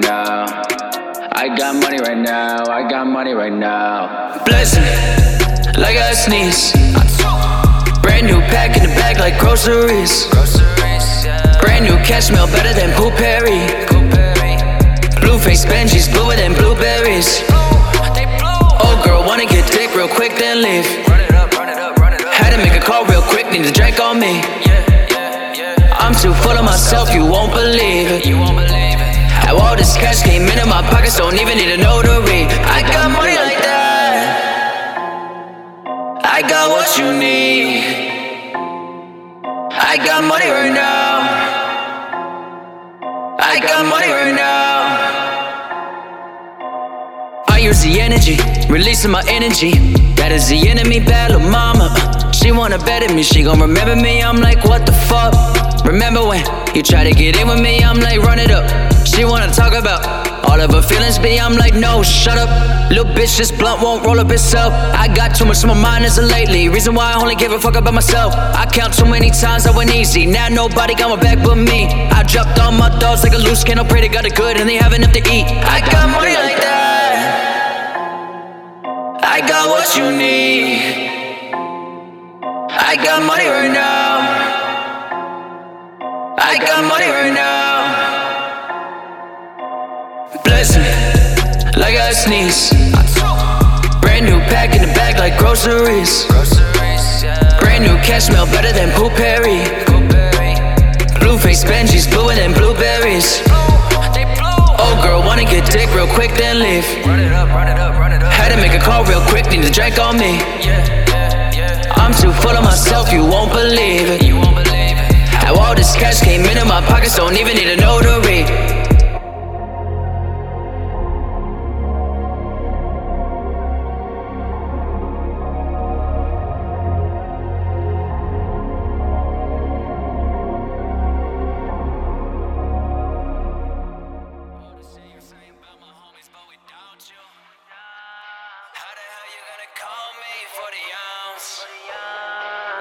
now. I got money right now. I got money right now. Blessing, like I sneeze. Brand new pack in the bag like groceries. Brand new cash smell better than potpourri. Blue face Benji's bluer than blueberries. Old girl wanna get dick real quick then leave. Had to make a call real quick, need a drink on me. I'm too full of myself, you won't believe it. All this cash came into my pockets, don't even need a notary. I got money like that. I got what you need. I got money right now. I got money right now. I use the energy, releasing my energy. That is the enemy, bad mama. She wanna bet me, she gon' remember me. I'm like, what the fuck? Remember when you try to get in with me? I'm like, run it up. She wanna talk about all of her feelings, be I'm like, no, shut up. Little bitch, this blunt won't roll up itself. I got too much on my mind as of lately. Reason why I only give a fuck about myself. I count too many times I went easy. Now nobody got my back but me. I dropped all my thoughts like a loose cannon. Pray to God it good and they have enough to eat. I got money like that. I got what you need. I got money right now. I got money right now. Bless like I sneeze. Brand new pack in the bag like groceries. Brand new cash smell better than potpourri. Blue face Benji's bluer than blueberries. Old girl wanna get dick real quick then leave. Had to make a call real quick, need to drink on me. I'm too full of myself, you won't believe it. How all this cash came into my pockets, don't even need a notary.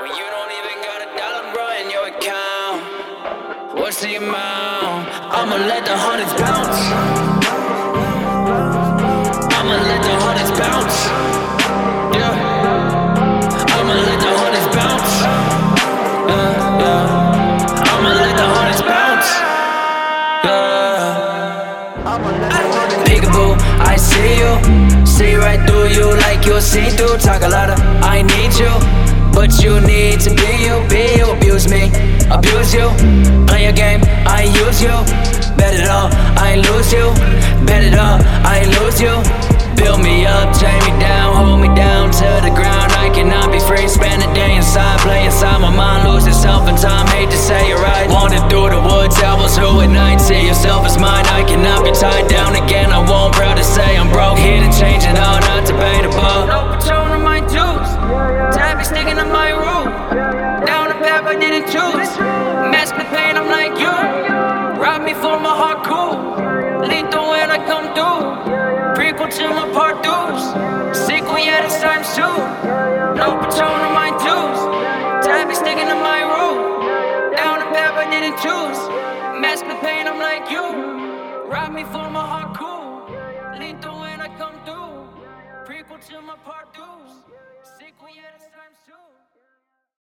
When you don't even got a dollar, bro, in your account. What's the amount? I'ma let the hundreds bounce. I'ma let the hundreds bounce. Yeah. I'ma let the hundreds bounce. Yeah, yeah. I'ma let the hundreds bounce. Yeah. Peekaboo, I see you. See right you like you're see through. Talk a lot of, I need you. But you need to be you, be you. Abuse me, abuse you. Play a game, I use you. Bet it all, I lose you. Bet it all, I lose you. Build me up, tear me down, hold me down to the ground. Sticking in my room. Down the path I didn't choose. Mask the pain, I'm like you. Rob me for my heart cool. Lethal when I come through. Prequel to my part twos. Sequel, yeah, this time soon. No patron on my juice. Tabby sticking in my room. Down the path I didn't choose. Mask the pain, I'm like you. Rob me for my heart cool. To my part twos. Sequel, yeah, this time soon.